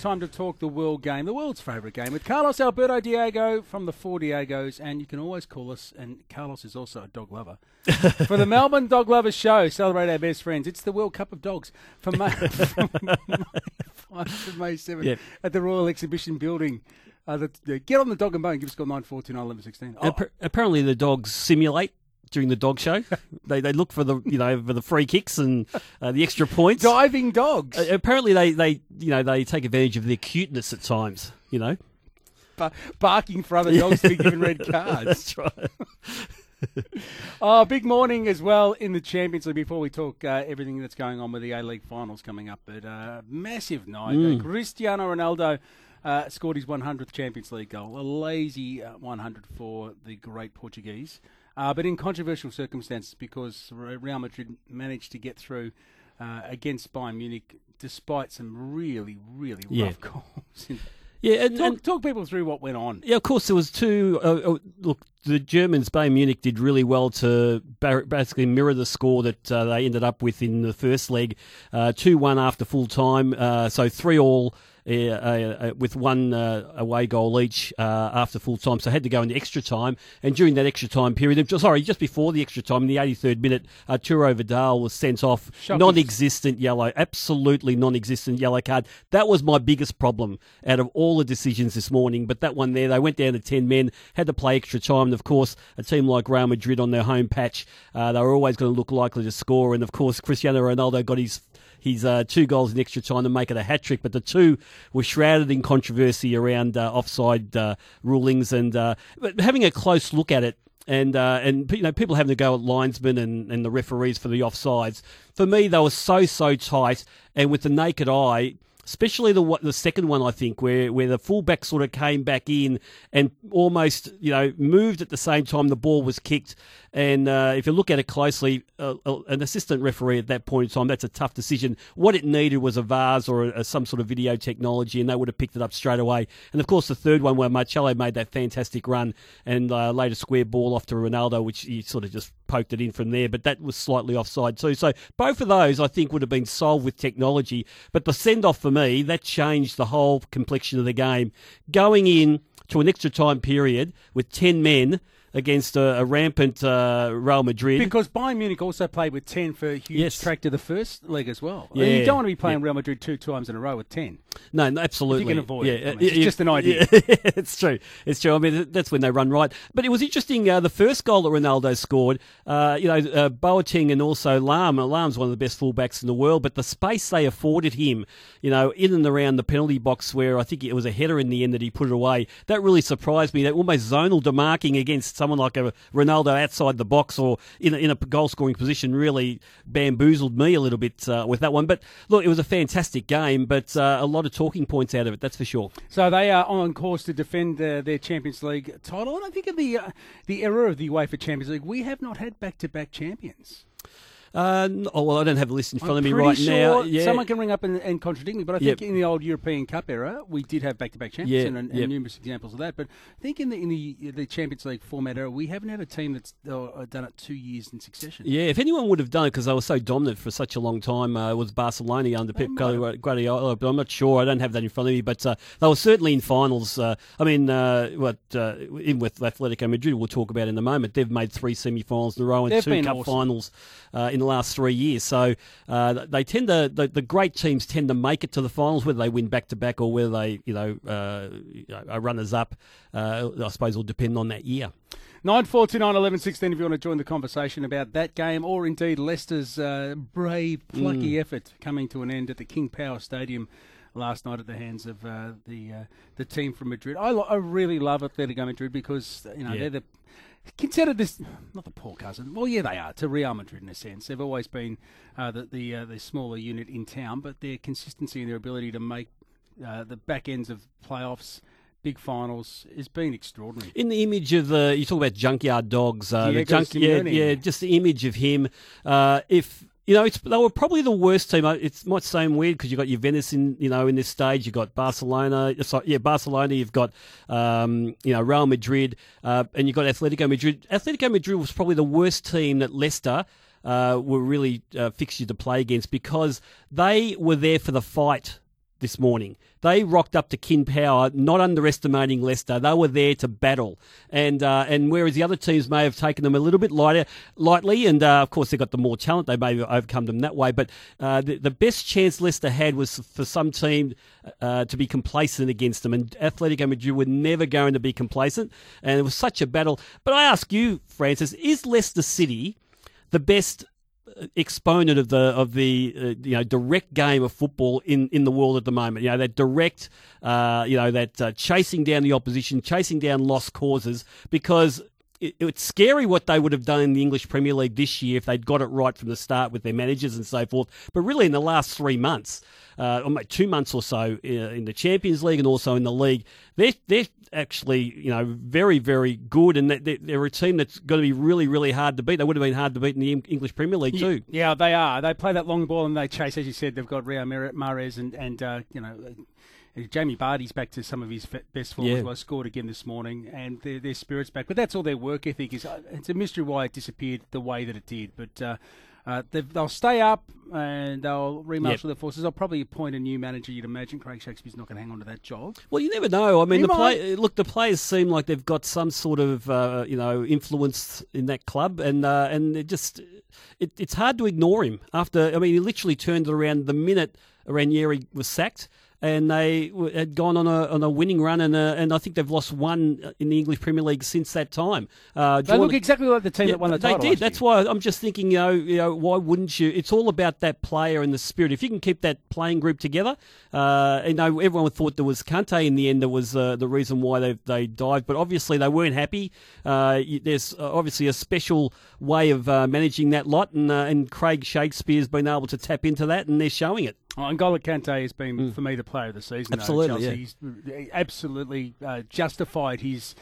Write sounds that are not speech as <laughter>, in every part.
Time to talk the world game, the world's favourite game, with Carlos Alberto Diego from the Four Diegos, and you can always call us. And Carlos is also a dog lover <laughs> for the Melbourne Dog Lovers Show. Celebrate our best friends. It's the World Cup of Dogs from May, <laughs> from May <laughs> 5 to May 7 Yep. at the Royal Exhibition Building. Uh, the, the- get on the dog and bone. Give us a call nine four two nine eleven sixteen. Appa- apparently, the dogs simulate during the dog show. <laughs> they they look for the you know for the free kicks and uh, the extra points. diving dogs. Uh, apparently, they they you know they take advantage of their cuteness at times. You know, Ba- barking for other dogs to be given red <laughs> cards. that's right. <laughs> Oh, big morning as well in the Champions League before we talk uh, everything that's going on with the A League finals coming up. But uh, massive night. Uh, Cristiano Ronaldo uh, scored his 100th Champions League goal. A lazy uh, 100 for the great Portuguese. Uh, but in controversial circumstances because Real Madrid managed to get through uh, against Bayern Munich despite some really, really Yeah. rough <laughs> calls. Yeah, and, talk, and talk people through what went on. yeah, of course there was two. Uh, uh, look, the Germans, Bayern Munich, did really well to basically mirror the score that uh, they ended up with in the first leg, Uh, two one after full time. Uh, so three all. Uh, uh, uh, with one uh, away goal each uh, after full time, so had to go into extra time. And during that extra time period, sorry, just before the extra time, in the 83rd minute, Arturo Vidal was sent off, Shocking. non-existent yellow, absolutely non-existent yellow card. That was my biggest problem out of all the decisions this morning. But that one there, they went down to 10 men, had to play extra time. And of course, a team like Real Madrid on their home patch, uh, they were always going to look likely to score. And of course, Cristiano Ronaldo got his his uh, two goals in extra time to make it a hat trick, but the two were shrouded in controversy around uh, offside uh, rulings and uh, but having a close look at it. And uh, and you know people having to go at linesmen and, and the referees for the offsides. For me, they were so so tight, and with the naked eye, especially the the second one, I think, where where the fullback sort of came back in and almost you know moved at the same time the ball was kicked. And uh, if you look at it closely, uh, uh, an assistant referee at that point in time, that's a tough decision. What it needed was a VAR or a, some sort of video technology, and they would have picked it up straight away. And of course, the third one where Marcelo made that fantastic run and uh, laid a square ball off to Ronaldo, which he sort of just poked it in from there, but that was slightly offside too. So both of those, I think, would have been solved with technology. But the send off for me, that changed the whole complexion of the game. Going in to an extra time period with 10 men against a, a rampant uh, Real Madrid. Because Bayern Munich also played with 10 for Hughes Yes. track to the first leg as well. Yeah, you don't want to be playing yeah. Real Madrid two times in a row with 10. No, no, absolutely. If you can avoid yeah, it. I mean, uh, it's yeah, just an idea. <laughs> it's true. It's true. I mean, that's when they run right. But it was interesting. Uh, the first goal that Ronaldo scored, uh, you know, uh, Boateng and also Lahm. Lahm's one of the best fullbacks in the world, but the space they afforded him, you know, in and around the penalty box where I think it was a header in the end that he put it away, that really surprised me. That almost zonal demarking against someone like a Ronaldo outside the box or in a, in a goal scoring position really bamboozled me a little bit uh, with that one. But look, it was a fantastic game, but uh, a lot of talking points out of it, that's for sure. So they are on course to defend uh, their Champions League title. And I think in the uh, the era of the UEFA Champions League, we have not had back to back champions. Uh, oh, well, I don't have a list in front I'm of me right sure now. Yeah. Someone can ring up and, and contradict me, but I Yep. think in the old European Cup era, we did have back to back champions Yeah, and, and yep. numerous examples of that. But I think in the in the, the Champions League format era, we haven't had a team that's uh, done it two years in succession. Yeah, if anyone would have done it because they were so dominant for such a long time, uh, was Barcelona under Pep. Guardiola. But I'm not sure. I don't have that in front of me. But uh, they were certainly in finals. Uh, I mean, uh, what uh, in with Atletico Madrid, we'll talk about in a moment. They've made three semi-finals in a row and They've two cup awesome. finals uh, in the last three years. So uh, they tend to the, the great teams tend to make it to the finals, whether they win back to back or whether they you know, uh, are runners up. Uh, I suppose will depend on that year. Nine four two nine eleven sixteen. If you want to join the conversation about that game, or indeed Leicester's uh, brave, plucky Mm. effort coming to an end at the King Power Stadium last night at the hands of uh, the uh, the team from Madrid. I, lo- I really love Atletico Madrid because you know Yeah. they're the considered this not the poor cousin. Well, yeah, they are to Real Madrid in a sense. They've always been uh, the the, uh, the smaller unit in town, but their consistency and their ability to make uh, the back ends of playoffs. Big finals has been extraordinary. In the image of the, you talk about junkyard dogs. Uh, the junk, yeah, yeah, just the image of him. Uh, if you know, they were probably the worst team. It might seem weird because you've got Juventus in, you know, in this stage. You've got Barcelona. Sorry, yeah, Barcelona. You've got, um, you know, Real Madrid, uh, and you've got Atletico Madrid. Atletico Madrid was probably the worst team that Leicester. Uh, were really uh, fixed you to play against because they were there for the fight this morning. They rocked up to King Power, not underestimating Leicester. They were there to battle, and uh, and whereas the other teams may have taken them a little bit lighter, lightly, and uh, of course they got the more talent, they may have overcome them that way. But uh, the, the best chance Leicester had was for some team uh, to be complacent against them, and Atletico Madrid were never going to be complacent, and it was such a battle. But I ask you, Francis, is Leicester City the best exponent of the of the uh, you know direct game of football in, in the world at the moment. You know that direct, uh, you know that uh, chasing down the opposition, chasing down lost causes because it's scary what they would have done in the English Premier League this year if they'd got it right from the start with their managers and so forth. But really, in the last three months, uh, or two months or so uh, in the Champions League and also in the league, they're they're actually you know very very good, and they're, they're a team that's going to be really really hard to beat. They would have been hard to beat in the English Premier League too. Yeah, they are. They play that long ball and they chase, as you said. They've got Riyad Mahrez and and uh, you know Jamie Vardy's back to some of his best form yeah. as well. Scored again this morning, and their, their spirits back. But that's all their work ethic is. Uh, it's a mystery why it disappeared the way that it did. But uh, uh, they'll stay up and they'll remarshal yep. their forces. They'll probably appoint a new manager. You'd imagine Craig Shakespeare's not going to hang on to that job. Well, you never know. I mean, he the play, look, the players seem like they've got some sort of uh, you know influence in that club, and uh, and it just it, it's hard to ignore him. After I mean, he literally turned it around the minute Ranieri was sacked and they had gone on a on a winning run, and uh, and I think they've lost one in the English Premier League since that time. Uh, they look exactly like the team yeah, that won the they title. They did. That's why I'm just thinking, you know, you know, why wouldn't you? It's all about that player and the spirit. If you can keep that playing group together, uh, you know, everyone thought there was Kante in the end. That was uh, the reason why they they dived, but obviously they weren't happy. Uh, there's uh, obviously a special way of managing that lot, and and Craig Shakespeare's been able to tap into that, and they're showing it. Oh, N'Golo Kante has been, mm. for me, the player of the season. Absolutely, yeah. He's absolutely uh, justified his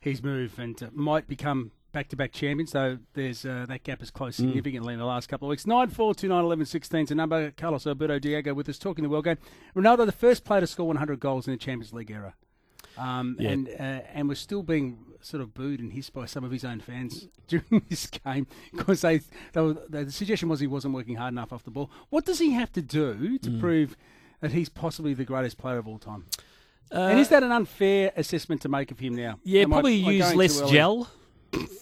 his move and uh, might become back-to-back champions. Though there's uh, that gap has closed hmm. significantly mm. in the last couple of weeks. Nine four two nine eleven sixteen is a number. Carlos Alberto Diego with us talking the world game. Ronaldo, the first player to score 100 goals in the Champions League era. Um, yeah. and uh, and was still being sort of booed and hissed by some of his own fans <laughs> during this game because they, they were, the suggestion was he wasn't working hard enough off the ball. What does he have to do to mm. prove that he's possibly the greatest player of all time? Uh, and is that an unfair assessment to make of him now? Yeah, Am probably I, use less gel,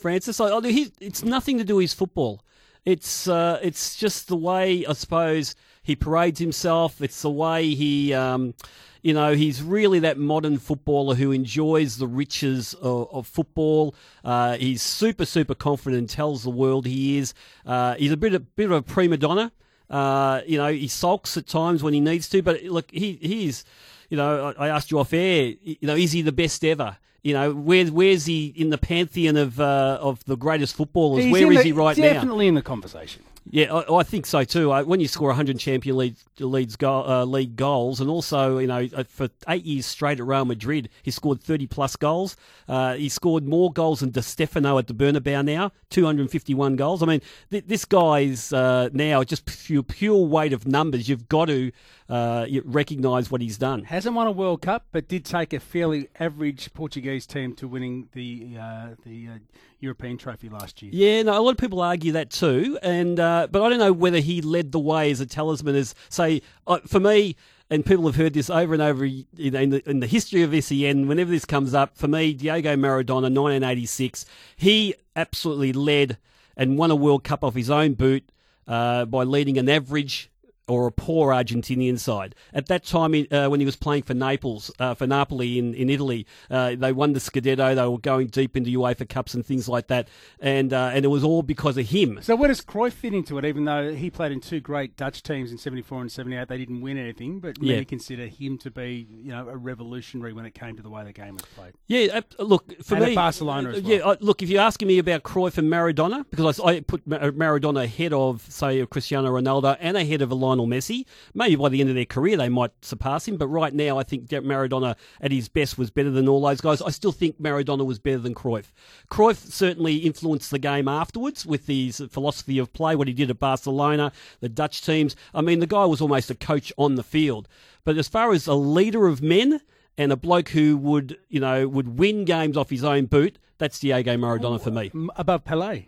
Francis. I, I, he, it's nothing to do with his football. It's uh, it's just the way I suppose he parades himself. It's the way he. Um, you know, he's really that modern footballer who enjoys the riches of, of football. Uh, he's super, super confident and tells the world he is. Uh, he's a bit, a bit of a prima donna. Uh, you know, he sulks at times when he needs to, but look, he he's, you know, I, I asked you off air, you know, is he the best ever? You know, where, where's he in the pantheon of uh, of the greatest footballers? He's where is the, he right definitely now? Definitely in the conversation. Yeah, I, I, think so too. when you score 100 Champion League, leagues goal, uh, league goals, and also you know uh, for eight years straight at Real Madrid, he scored 30 plus goals. Uh, he scored more goals than Di Stefano at the Bernabeu now, 251 goals. I mean, th- this guy's uh, now just pure, pure weight of numbers. You've got to uh, recognise what he's done. Hasn't won a World Cup, but did take a fairly average Portuguese team to winning the uh, the uh, European trophy last year. Yeah, no, a lot of people argue that too, and uh, but I don't know whether he led the way as a talisman. As say, uh, for me, and people have heard this over and over in, the, in the history of SEN. Whenever this comes up, for me, Diego Maradona, 1986, he absolutely led and won a World Cup off his own boot uh, by leading an average or a poor Argentinian side. At that time, uh, when he was playing for Naples, uh, for Napoli in, in Italy, uh, they won the Scudetto. They were going deep into UEFA Cups and things like that, and uh, and it was all because of him. So where does Cruyff fit into it? Even though he played in two great Dutch teams in '74 and '78, they didn't win anything, but many yeah. consider him to be you know a revolutionary when it came to the way the game was played. Yeah, look for and me, Barcelona. Well. Yeah, look if you're asking me about Cruyff and Maradona, because I, I put Maradona ahead of say Cristiano Ronaldo and ahead of Lionel Messi. Maybe by the end of their career they might surpass him, but right now I think Maradona at his best was better than all those guys. I still think Maradona was better than Cruyff. Cruyff certainly influenced the game afterwards with his philosophy of play, what he did at Barcelona, the Dutch teams. I mean, the guy was almost a coach on the field. But as far as a leader of men, and a bloke who would, you know, would win games off his own boot, that's Diego Maradona for me. Above Pelé.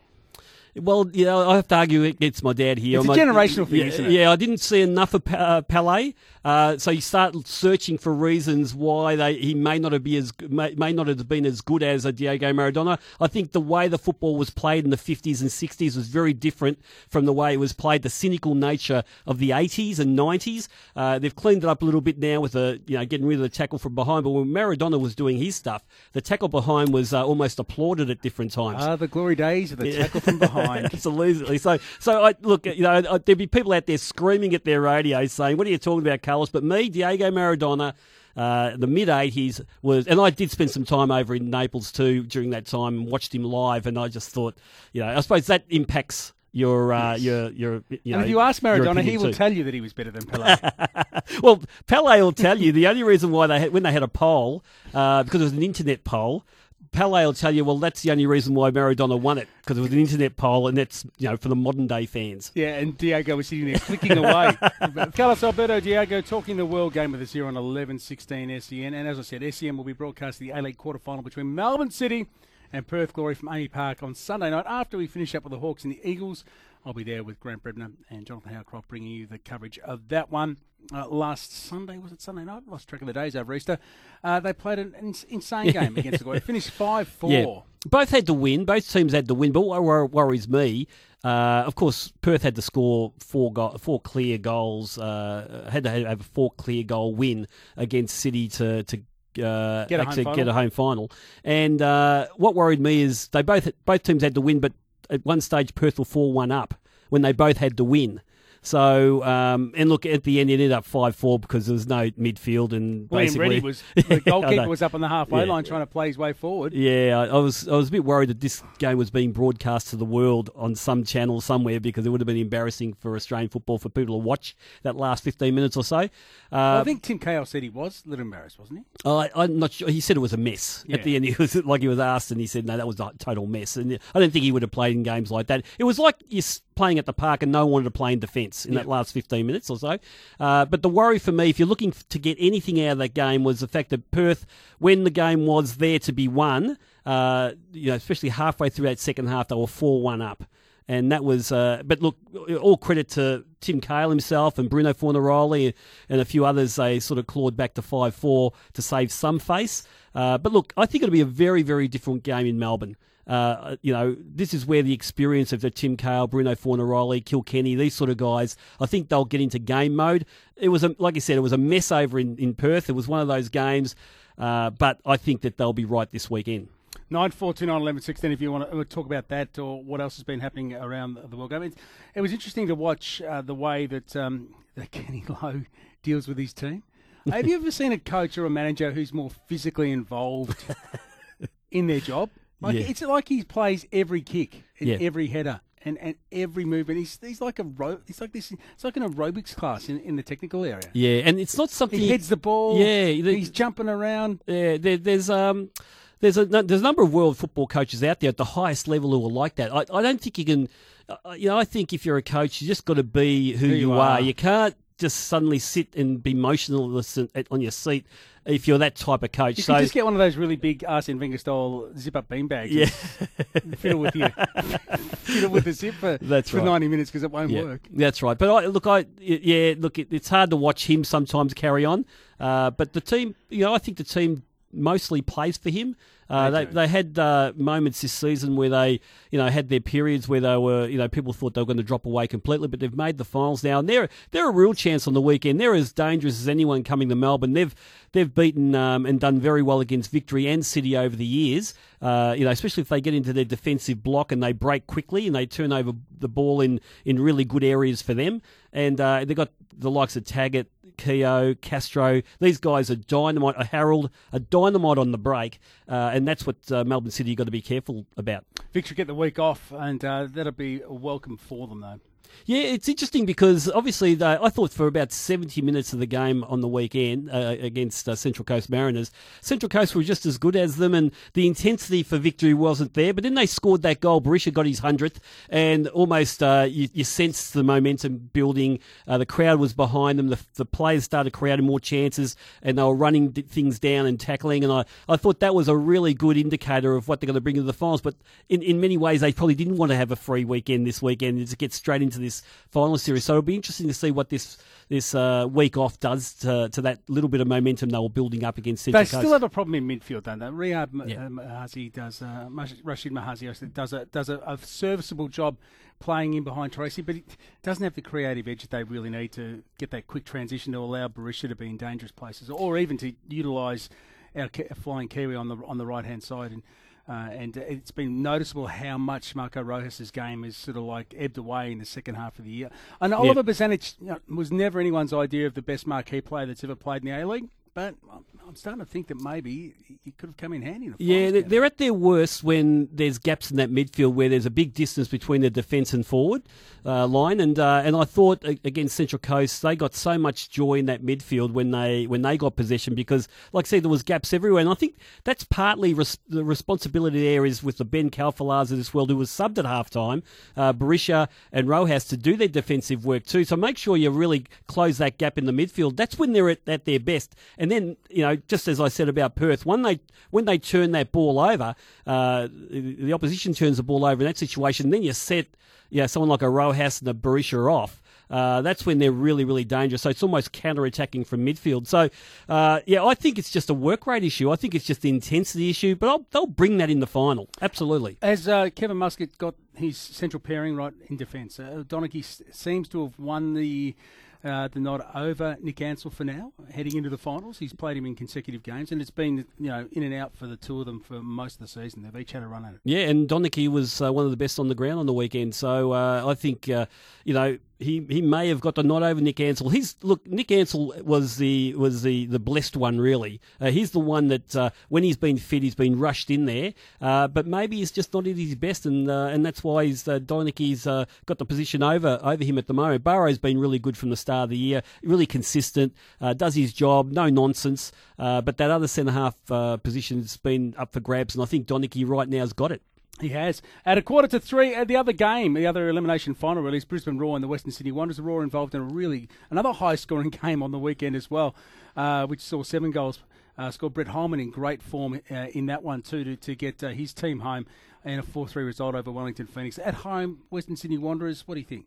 Well, you know, I have to argue against my dad here. It's a generational thing, yeah, isn't it? Yeah, I didn't see enough of uh, Pele, uh, so you start searching for reasons why they he may not have be as may, may not have been as good as a Diego Maradona. I think the way the football was played in the 50s and 60s was very different from the way it was played. The cynical nature of the 80s and 90s. Uh, they've cleaned it up a little bit now with the you know getting rid of the tackle from behind. But when Maradona was doing his stuff, the tackle behind was uh, almost applauded at different times. Ah, the glory days of the tackle from behind. Absolutely. So, so I look. You know, uh, there'd be people out there screaming at their radio saying, "What are you talking about, Carlos?" But me, Diego Maradona. Uh, the mid '80s was, and I did spend some time over in Naples too during that time and watched him live. And I just thought, you know, I suppose that impacts your uh, your your. You know, and if you ask Maradona, he will too. tell you that he was better than Pele. <laughs> Well, Pele will tell you the only reason why they had, when they had a poll uh, because it was an internet poll. Pele will tell you, well, that's the only reason why Maradona won it because it was an internet poll, and that's you know for the modern day fans. yeah, and Diego was sitting there clicking away. <laughs> Carlos Alberto Diego talking the world game with us here on 1116 SEN. And as I said, SEN will be broadcasting the A-League quarterfinal between Melbourne City and Perth Glory from AAMI Park on Sunday night. After we finish up with the Hawks and the Eagles, I'll be there with Grant Brebner and Jonathan Howcroft bringing you the coverage of that one. Uh, last Sunday, was it Sunday night? Lost track of the days over Easter. Uh, they played an ins- insane <laughs> game against the Glory. Finished 5 4. Yeah, both had to win. Both teams had to win. But what wor- worries me, uh, of course, Perth had to score four go- four clear goals. Uh, had to have a four clear goal win against City to to. Uh, Get a home actually final. get a home final, and uh, what worried me is they both both teams had to win, but at one stage Perth were four one up when they both had to win. So um, and look at the end, it ended up five four because there was no midfield and William basically Reddy <laughs> was the goalkeeper <laughs> was up on the halfway Yeah. line trying to play his way forward. Yeah, I, I was I was a bit worried that this game was being broadcast to the world on some channel somewhere because it would have been embarrassing for Australian football for people to watch that last fifteen minutes or so. Uh, I think Tim Cahill said he was a little embarrassed, wasn't he? I, I'm not sure. He said it was a mess. Yeah. At the end, he was <laughs> like he was asked, and he said, "No, that was a total mess." And I don't think he would have played in games like that. It was like you're s- playing at the park, and no one wanted to play in defence in that last 15 minutes or so. Uh, but the worry for me, if you're looking to get anything out of that game, was the fact that Perth, when the game was there to be won, uh, you know, especially halfway through that second half, they were four-one up. And that was, uh, but look, all credit to Tim Cahill himself and Bruno Fornaroli and a few others. They sort of clawed back to 5 4 to save some face. Uh, but look, I think it'll be a very, very different game in Melbourne. Uh, you know, this is where the experience of the Tim Cahill, Bruno Fornaroli, Kilkenny, these sort of guys, I think they'll get into game mode. It was, a, like I said, it was a mess over in, in Perth. It was one of those games, uh, but I think that they'll be right this weekend. Nine four two nine eleven sixteen. If you want to talk about that or what else has been happening around the world game, it, it was interesting to watch uh, the way that um, <laughs> that Kenny Lowe deals with his team. Have you ever seen a coach or a manager who's more physically involved <laughs> in their job? Like Yeah. it's like he plays every kick and Yeah. every header. And, and every movement, he's, he's like a ro- he's like this. It's like an aerobics class in, in the technical area. Yeah, and it's not something. He heads the ball. Yeah, the- he's jumping around. Yeah, there, there's um, there's a there's a number of world football coaches out there at the highest level who are like that. I, I don't think you can, uh, you know, I think if you're a coach, you just got to be who, Who you, you are. are. You can't just suddenly sit and be motionless on your seat if you're that type of coach. You so just get one of those really big Arsene Wenger style zip up beanbags. yeah, fiddle with you, <laughs> fiddle with the zip for, That's for right. ninety minutes because it won't yeah, work. that's right. But I, look, I yeah, look, it, it's hard to watch him sometimes carry on. Uh, but the team, you know, I think the team mostly plays for him. Uh, They they, had uh, moments this season where they, you know, had their periods where they were, you know, people thought they were going to drop away completely, but they've made the finals now, and they're they're a real chance on the weekend. They're as dangerous as anyone coming to Melbourne. They've they've beaten um, and done very well against Victory and City over the years. Uh, you know, especially if they get into their defensive block and they break quickly and they turn over the ball in in really good areas for them. And uh, they've got the likes of Taggart, Keogh, Castro. These guys are dynamite. A Harold, a dynamite on the break, uh, and that's what uh, Melbourne City got to be careful about. Victory get the week off, and uh, that'll be welcome for them though. Yeah, it's interesting because obviously they, I thought for about 70 minutes of the game on the weekend uh, against uh, Central Coast Mariners, Central Coast were just as good as them and the intensity for victory wasn't there. But then they scored that goal. Berisha got his 100th and almost uh, you, you sensed the momentum building. Uh, the crowd was behind them. The, the, players started creating more chances and they were running things down and tackling. And I, I thought that was a really good indicator of what they're going to bring to the finals. But in, in many ways, they probably didn't want to have a free weekend this weekend to get straight into this final series. So it'll be interesting to see what this this uh, week off does to, to that little bit of momentum they were building up against Central They Coast. still have a problem in midfield, don't they? Riyad Yeah. Mahazi does, uh, Rashid Mahazi does a does a, a serviceable job playing in behind Tracy, but he doesn't have the creative edge that they really need to get that quick transition to allow Berisha to be in dangerous places, or even to utilise our flying Kiwi on the on the right hand side. And uh, and it's been noticeable how much Marco Rojas' game has sort of like ebbed away in the second half of the year. And Oliver Bozanic you know, was never anyone's idea of the best marquee player that's ever played in the A League, but I'm- starting to think that maybe he could have come in handy. In the Yeah, they- game. they're at their worst when there's gaps in that midfield where there's a big distance between the defence and forward uh, line. And uh, and I thought against Central Coast they got so much joy in that midfield when they when they got possession because, like I said, there was gaps everywhere. And I think that's partly res- the responsibility there is with the Ben Calfalas of this world who was subbed at half time, uh, Berisha and Rojas to do their defensive work too. So make sure you really close that gap in the midfield. That's when they're at, at their best. And then you know, just as I said about Perth, when they when they turn that ball over, uh, the opposition turns the ball over in that situation. Then you set, yeah, someone like a Rojas and a Berisha off. Uh, that's when they're really, really dangerous. So it's almost counter-attacking from midfield. So, uh, yeah, I think it's just a work rate issue. I think it's just the intensity issue, but I'll, they'll bring that in the final. Absolutely. Has uh, Kevin Muscat got his central pairing right in defence? Uh, Donachie seems to have won the uh, the nod over Nick Ansell for now, heading into the finals. He's played him in consecutive games, and it's been you know in and out for the two of them for most of the season. They've each had a run at it. Yeah, and Donachie was uh, one of the best on the ground on the weekend. So uh, I think uh, you know he he may have got the nod over Nick Ansell. He's look Nick Ansell was the was the, the blessed one really. Uh, he's the one that uh, when he's been fit, he's been rushed in there. Uh, but maybe he's just not at his best, and uh, and that's why he's uh, Donachie's uh, got the position over over him at the moment. Baro's been really good from the start of the year, really consistent, uh, does his job, no nonsense. But that other centre half position's been up for grabs, and I think Donachie right now has got it. He has. At a quarter to three, at the other game, the other elimination final release, Brisbane Roar and the Western Sydney Wanderers. The Roar involved in a really another high scoring <laughs> game on the weekend as well, uh, which saw seven goals. Uh, scored Brett Holman in great form uh, in that one too to, to get uh, his team home and a 4 3 result over Wellington Phoenix. At home, Western Sydney Wanderers, what do you think?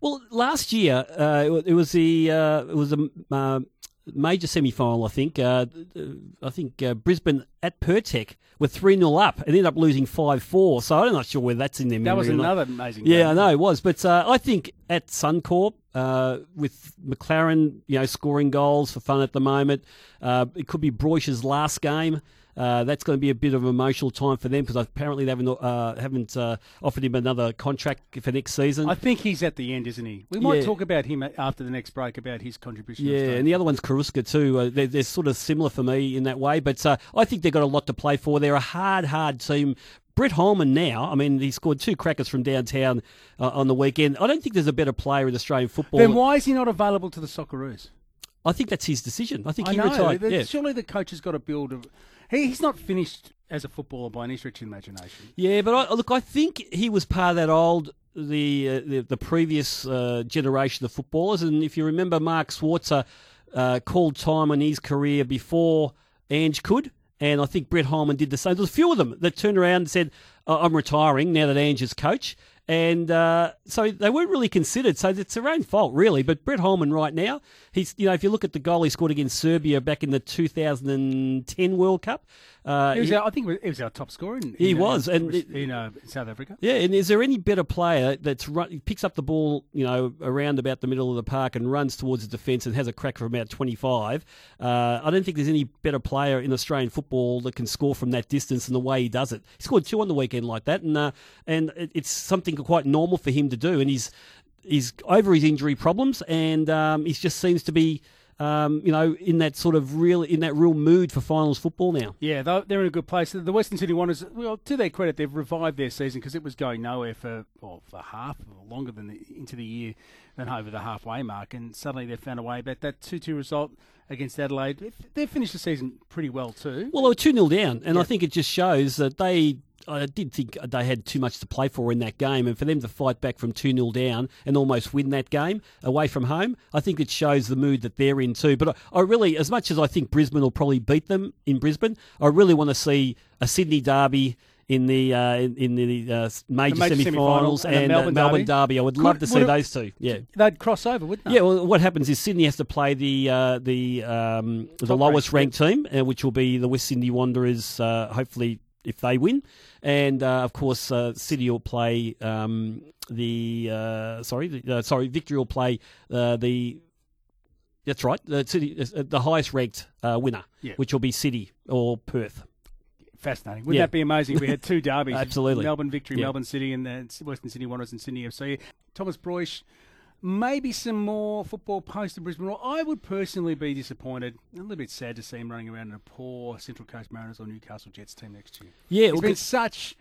Well, last year uh, it, was the uh, it was a uh, major semi final. I think. Uh, I think uh, Brisbane at Pirtek were three 0 up and ended up losing five four. So I'm not sure whether that's in their memory. That was another amazing Yeah, game. I know it was, but uh, I think at Suncorp uh, with Maclaren, you know, scoring goals for fun at the moment, uh, it could be Broich's last game. Uh, that's going to be a bit of an emotional time for them because apparently they haven't uh, haven't uh, offered him another contract for next season. I think he's at the end, isn't he? We might Yeah. talk about him after the next break about his contribution. Yeah, and the other one's Karuska too. Uh, they're, they're sort of similar for me in that way, but uh, I think they've got a lot to play for. They're a hard, hard team. Brett Holman now, I mean, he scored two crackers from downtown uh, on the weekend. I don't think there's a better player in Australian football. Then why is he not available to the Socceroos? I think that's his decision. I think I he know. retired. Yeah. Surely the coach has got to build. A, he, he's not finished as a footballer by any stretch of imagination. Yeah, but I, look, I think he was part of that old the uh, the, the previous uh, generation of footballers, and if you remember, Mark Schwarzer uh, called time on his career before Ange could. And I think Brett Holman did the same. There's a few of them that turned around and said, "Oh, I'm retiring now that Ange is coach. And uh, so they weren't really considered. So it's their own fault, really. But Brett Holman, right now, he's you know if you look at the goal he scored against Serbia back in the 2010 World Cup, uh, He our, I think he was our top scorer. In, He in, uh, was, and it- in uh, South Africa. yeah, and is there any better player that's run, picks up the ball, you know, around about the middle of the park and runs towards the defence and has a crack from about 25? Uh, I don't think there's any better player in Australian football that can score from that distance and the way he does it. He scored two on the weekend like that, and uh, and it- it's something quite normal for him to do. And he's he's over his injury problems, and um, he just seems to be um, you know, in that sort of real in that real mood for finals football now. Yeah, they're in a good place. The Western Sydney Wanderers, well, to their credit, they've revived their season because it was going nowhere for well, for half or longer than the, into the year than over the halfway mark, and suddenly they've found a way. But that two-two result against Adelaide, they've finished the season pretty well too. Well, they were two 0 down, and I think it just shows that they I did think they had too much to play for in that game, and for them to fight back from 2 0 down and almost win that game away from home, I think it shows the mood that they're in too. But I, I really, as much as I think Brisbane will probably beat them in Brisbane, I really want to see a Sydney derby in the uh, in, the uh, major, major semi-finals and, and Melbourne, Melbourne derby. derby. I would Could, love to see it, those two. Yeah, they'd cross over, wouldn't they? Yeah. Well, what happens is Sydney has to play the uh, the um, the lowest ranked team, uh, which will be the West Sydney Wanderers. Uh, hopefully, if they win, and uh, of course uh, City will play um, the uh, sorry the, uh, sorry Victory will play uh, the that's right the City uh, the highest ranked winner, yeah. which will be City or Perth. Fascinating. Wouldn't yeah. that be amazing? If we had two <laughs> derbies. Absolutely. Melbourne Victory, yeah. Melbourne City, and the Western Sydney Wanderers and Sydney FC. Thomas Broich maybe some more football post to Brisbane. Or I would personally be disappointed, a little bit sad to see him running around in a poor Central Coast Mariners or Newcastle Jets team next year. Yeah, he's well, been such.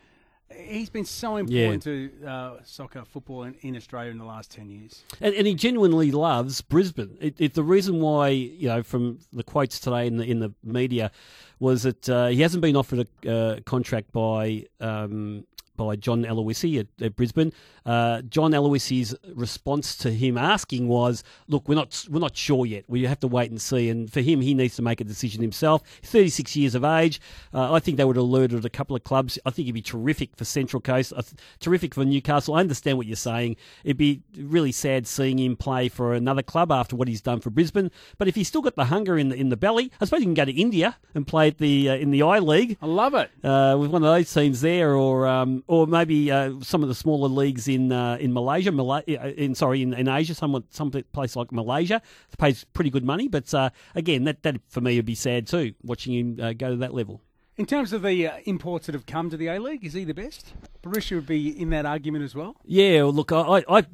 He's been so important yeah. to uh, soccer football in, in, Australia in the last ten years, and, and he genuinely loves Brisbane. It, it, the reason why, you know, from the quotes today in the in the media, was that uh, he hasn't been offered a uh, contract by um, by John Aloisi at, at Brisbane. Uh, John Aloisi's response to him asking was, "Look, we're not we're not sure yet. We have to wait and see." And for him, he needs to make a decision himself. 36 years of age. Uh, I think they would have alerted a couple of clubs. I think he'd be terrific for Central Coast, uh, terrific for Newcastle. I understand what you're saying. It'd be really sad seeing him play for another club after what he's done for Brisbane. But if he's still got the hunger in the in the belly, I suppose he can go to India and play at the uh, in the I League. I love it uh, with one of those teams there, or um, or maybe uh, some of the smaller leagues in uh, in Malaysia, Malay- uh, in sorry, in, in Asia, some some place like Malaysia pays pretty good money. But uh, again, that that for me would be sad too, watching him uh, go to that level. In terms of the uh, imports that have come to the A League, is he the best? Berisha would be in that argument as well. Yeah, well, look, I, I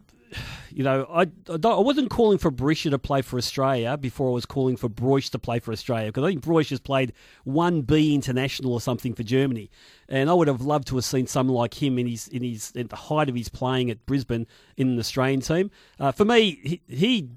you know, I, I wasn't calling for Berisha to play for Australia before I was calling for Broich to play for Australia because I think Broich has played one B international or something for Germany, and I would have loved to have seen someone like him in his in his at the height of his playing at Brisbane in an Australian team. Uh, for me, he, he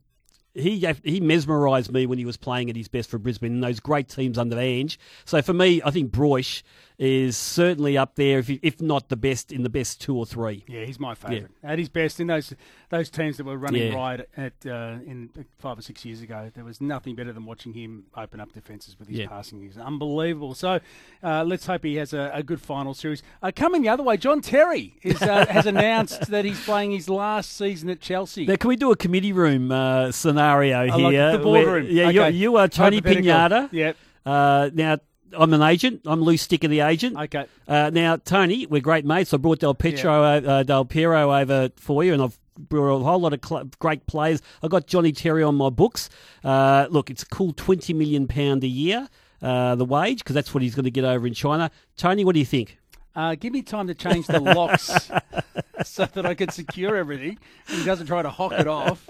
he he mesmerised me when he was playing at his best for Brisbane in those great teams under Ange. So for me, I think Broich is certainly up there, if, if not the best, in the best two or three. Yeah, he's my favourite. Yeah. At his best in those those teams that were running yeah. right at uh, in five or six years ago, there was nothing better than watching him open up defences with his yeah. passing. He's unbelievable. So uh, let's hope he has a, a good final series. Uh, coming the other way, John Terry is, uh, <laughs> has announced that he's playing his last season at Chelsea. Now, can we do a committee room uh, scenario here? Like the boardroom. yeah, okay. you are Tony Pignata. Yep. Uh, now, I'm an agent. I'm Lou Sticca, the agent. Okay. Uh, now, Tony, we're great mates. I brought Del Piero, yeah. uh, Del Piero over for you, and I've brought a whole lot of cl- great players. I got Johnny Terry on my books. Uh, look, it's a cool twenty million pound a year, uh, the wage, because that's what he's going to get over in China. Tony, what do you think? Uh, give me time to change the locks <laughs> so that I can secure everything. And he doesn't try to hock it off.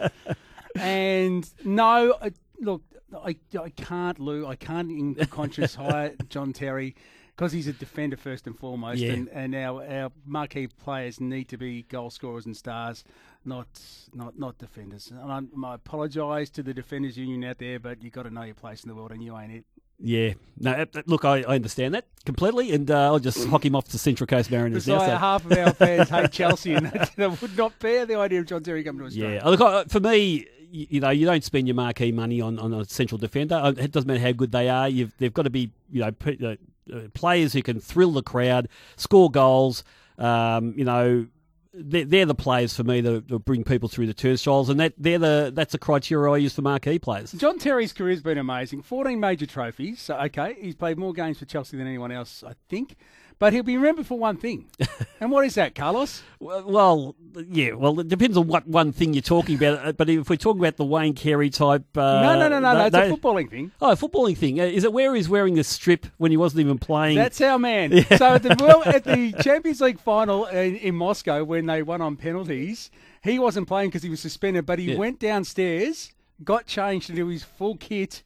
And no, uh, look, I, I can't, Lou. I can't in conscious <laughs> hire John Terry because he's a defender first and foremost, yeah. and, and our, our marquee players need to be goal scorers and stars, not not not defenders. And I, I apologise to the defenders union out there, but you've got to know your place in the world, and you ain't it. Yeah, no. Look, I, I understand that completely, and uh, I'll just hock him off to Central Coast Mariners now. So. half of our fans hate <laughs> Chelsea, and <laughs> they would not bear the idea of John Terry coming to Australia. Yeah, look, for me, you know, you don't spend your marquee money on, on a central defender. Uh, it doesn't matter how good they are. You've, they've got to be, you know, uh, uh, players who can thrill the crowd, score goals. Um, you know, they're, they're, the players for me that, that, bring people through the turnstiles, and that they're the that's the criteria I use for marquee players. John Terry's career's been amazing. Fourteen major trophies. So okay, he's played more games for Chelsea than anyone else, I think. But he'll be remembered for one thing. <laughs> and what is that, Carlos? Well, well, yeah. Well, it depends on what one thing you're talking about. Uh, but if we're talking about the Wayne Carey type, uh, no, no, no, no, no, it's a footballing thing. Oh, a footballing thing. Uh, is it where he's wearing the strip when he wasn't even playing? That's our man. <laughs> Yeah. So at the well, at the Champions League final in, in, Moscow when they won on penalties, he wasn't playing because he was suspended, but he yeah. went downstairs got changed into his full kit,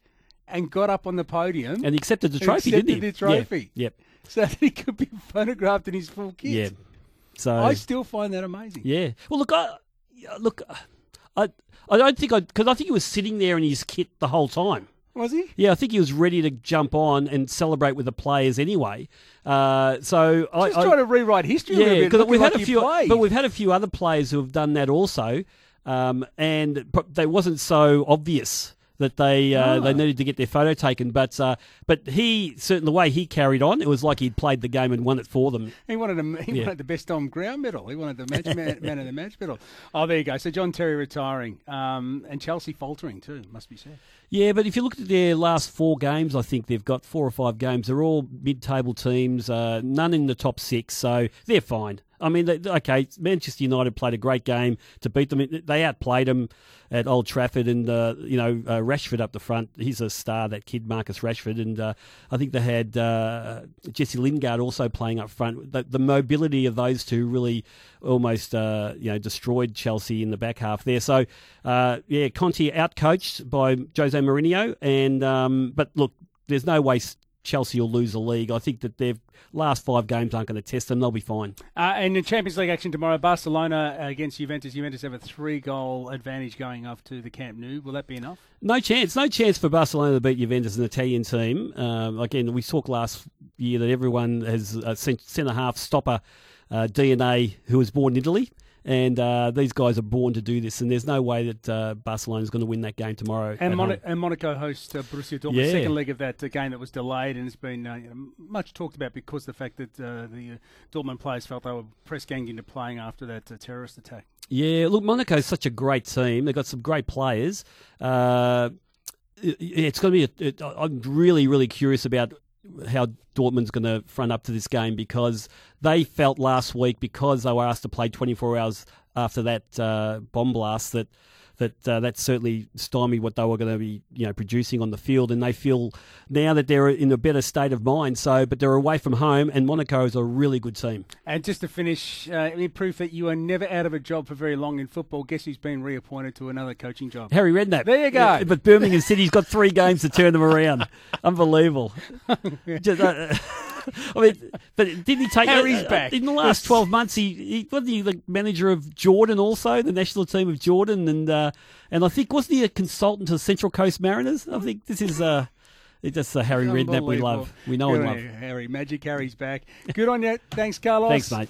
and got up on the podium And accepted the trophy, accepted didn't he? the trophy. Yeah. Yep. <laughs> so that he could be photographed in his full kit. Yeah. So I still find that amazing. Yeah. Well, look, I look, I I don't think I because I think he was sitting there in his kit the whole time. Was he? Yeah, I think he was ready to jump on and celebrate with the players anyway. Uh, so I, Just trying to rewrite history a little yeah, bit. because we've like had a few, but we've had a few other players who have done that also, um, and they wasn't so obvious that they uh, Ah. they needed to get their photo taken. But uh, but he certainly the way he carried on, it was like he'd played the game and won it for them. He wanted a, he Yeah. wanted the best on ground medal. He wanted the <laughs> match man, man of the match medal. Oh, there you go. So John Terry retiring, um, and Chelsea faltering too. Must be said. Yeah, but if you look at their last four games, I think they've got four or five games. They're all mid-table teams, uh, none in the top six, so they're fine. I mean, okay, Manchester United played a great game to beat them. They outplayed them at Old Trafford, and uh, you know uh, Rashford up the front. He's a star, that kid Marcus Rashford, and uh, I think they had uh, Jesse Lingard also playing up front. The, the mobility of those two really almost uh, you know destroyed Chelsea in the back half there. So uh, yeah, Conte outcoached by Jose Mourinho, and um, but look, there's no way Chelsea will lose the league. I think that their last five games aren't going to test them. They'll be fine. Uh, and in Champions League action tomorrow, Barcelona against Juventus. Juventus have a three-goal advantage going off to the Camp Nou. Will that be enough? No chance. No chance for Barcelona to beat Juventus, an Italian team. Um, again, we talked last year that everyone has a centre half stopper uh, DNA who was born in Italy. And uh, these guys are born to do this, and there's no way that uh, Barcelona is going to win that game tomorrow. And, Mon- and Monaco hosts uh, Borussia Dortmund, Yeah. second leg of that uh, game that was delayed, and it's been uh, you know, much talked about because of the fact that uh, the Dortmund players felt they were press ganged into playing after that uh, terrorist attack. Yeah, look, Monaco's such a great team. They've got some great players. Uh, it- it's going to be. A, it, I'm really, really curious about how Dortmund's going to front up to this game because they felt last week because they were asked to play 24 hours after that uh, bomb blast that that uh, that certainly stymied what they were going to be you know producing on the field, and they feel now that they're in a better state of mind. So, but they're away from home, and Monaco is a really good team. And just to finish, uh, proof that you are never out of a job for very long in football, guess who's been reappointed to another coaching job? Harry Redknapp. There you go. Yeah, But Birmingham City's got three games to turn them around. <laughs> Unbelievable. <laughs> Just, uh, <laughs> I mean, but didn't he take Harry's uh, back. in the last twelve months? He, he wasn't he the manager of Jordan, also the national team of Jordan, and uh, and I think wasn't he a consultant to the Central Coast Mariners? I think this is uh, just a Harry Redknapp we love. We know and love. Harry. Magic Harry's back. Good on you. Thanks, Carlos. Thanks, mate.